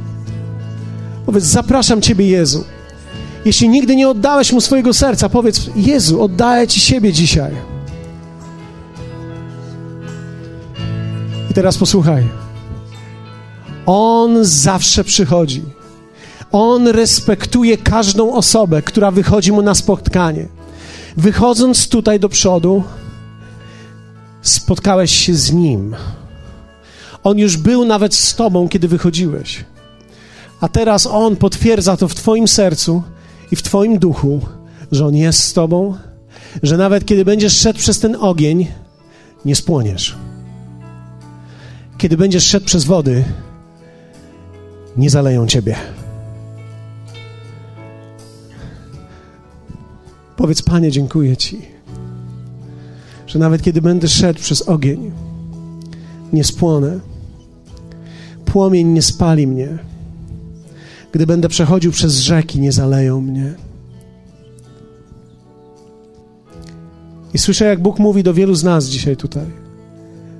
Powiedz: Zapraszam Ciebie, Jezu. Jeśli nigdy nie oddałeś mu swojego serca, powiedz: Jezu, oddaję Ci siebie dzisiaj. I teraz posłuchaj. On zawsze przychodzi. On respektuje każdą osobę, która wychodzi mu na spotkanie. Wychodząc tutaj do przodu, spotkałeś się z nim. On już był nawet z tobą, kiedy wychodziłeś. A teraz on potwierdza to w Twoim sercu i w Twoim duchu, że on jest z Tobą, że nawet kiedy będziesz szedł przez ten ogień, nie spłoniesz. Kiedy będziesz szedł przez wody, nie zaleją Ciebie. Powiedz, Panie, dziękuję Ci, że nawet kiedy będę szedł przez ogień, nie spłonę. Płomień nie spali mnie. Gdy będę przechodził przez rzeki, nie zaleją mnie. I słyszę, jak Bóg mówi do wielu z nas dzisiaj tutaj.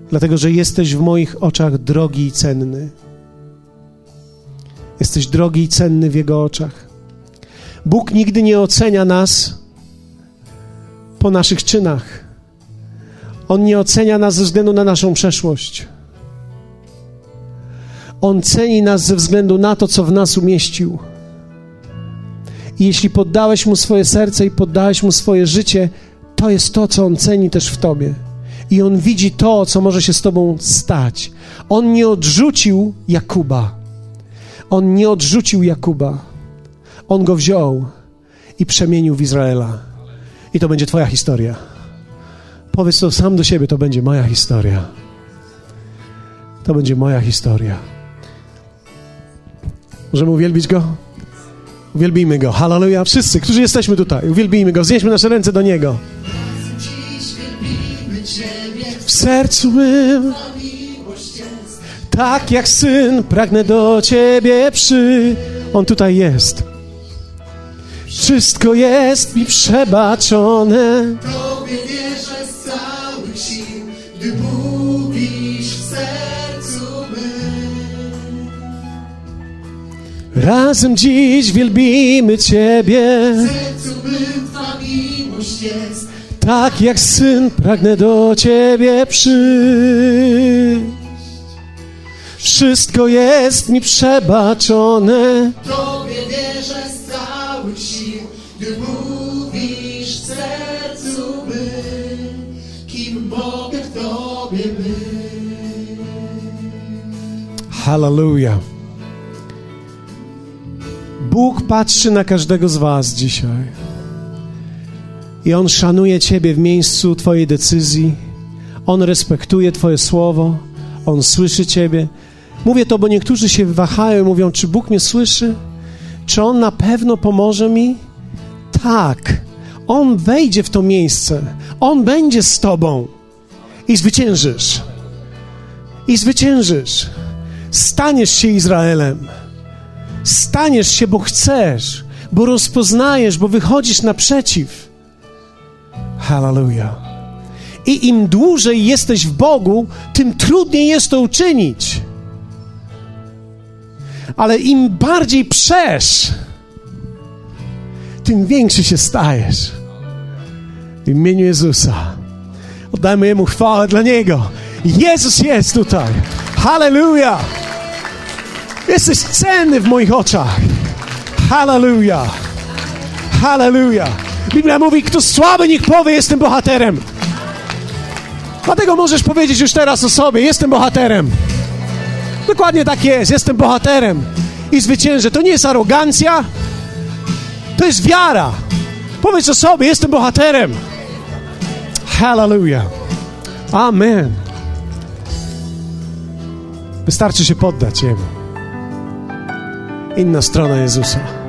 Dlatego, że jesteś w moich oczach drogi i cenny. Jesteś drogi i cenny w Jego oczach. Bóg nigdy nie ocenia nas po naszych czynach. On nie ocenia nas ze względu na naszą przeszłość. On ceni nas ze względu na to, co w nas umieścił. I jeśli poddałeś mu swoje serce i poddałeś mu swoje życie, to jest to, co on ceni też w tobie. I on widzi to, co może się z tobą stać. On nie odrzucił Jakuba. On nie odrzucił Jakuba. On go wziął i przemienił w Izraela. I to będzie Twoja historia. Powiedz to sam do siebie, to będzie moja historia. To będzie moja historia. Możemy uwielbić Go? Uwielbijmy Go. Hallelujah. Wszyscy, którzy jesteśmy tutaj, uwielbijmy Go. Wznieśmy nasze ręce do Niego. W sercu mym tak jak syn pragnę do Ciebie przy... On tutaj jest. Wszystko jest mi przebaczone. Tobie wierzę z całych sił, gdy mówisz w sercu mym. Razem dziś wielbimy Ciebie. W sercu mym Twa miłość jest. Tak jak syn pragnę do Ciebie przyjść. Wszystko jest mi przebaczone. Tobie wierzę Hallelujah. Bóg patrzy na każdego z Was dzisiaj. I On szanuje Ciebie w miejscu Twojej decyzji. On respektuje Twoje słowo. On słyszy Ciebie. Mówię to, bo niektórzy się wahają i mówią, czy Bóg mnie słyszy? Czy On na pewno pomoże mi? Tak. On wejdzie w to miejsce. On będzie z Tobą. I zwyciężysz. I zwyciężysz. Staniesz się Izraelem. Staniesz się, bo chcesz, bo rozpoznajesz, bo wychodzisz naprzeciw. Hallelujah. I im dłużej jesteś w Bogu, tym trudniej jest to uczynić. Ale im bardziej przesz, tym większy się stajesz. W imieniu Jezusa. Oddajmy Jemu chwałę dla Niego. Jezus jest tutaj. Hallelujah. Jesteś cenny w moich oczach. Hallelujah. Hallelujah. Biblia mówi, kto słaby, niech powie, jestem bohaterem. Dlatego możesz powiedzieć już teraz o sobie, jestem bohaterem. Dokładnie tak jest, jestem bohaterem i zwyciężę. To nie jest arogancja, to jest wiara. Powiedz o sobie, jestem bohaterem. Hallelujah. Amen. Wystarczy się poddać Jemu. Inna strona Jezusa.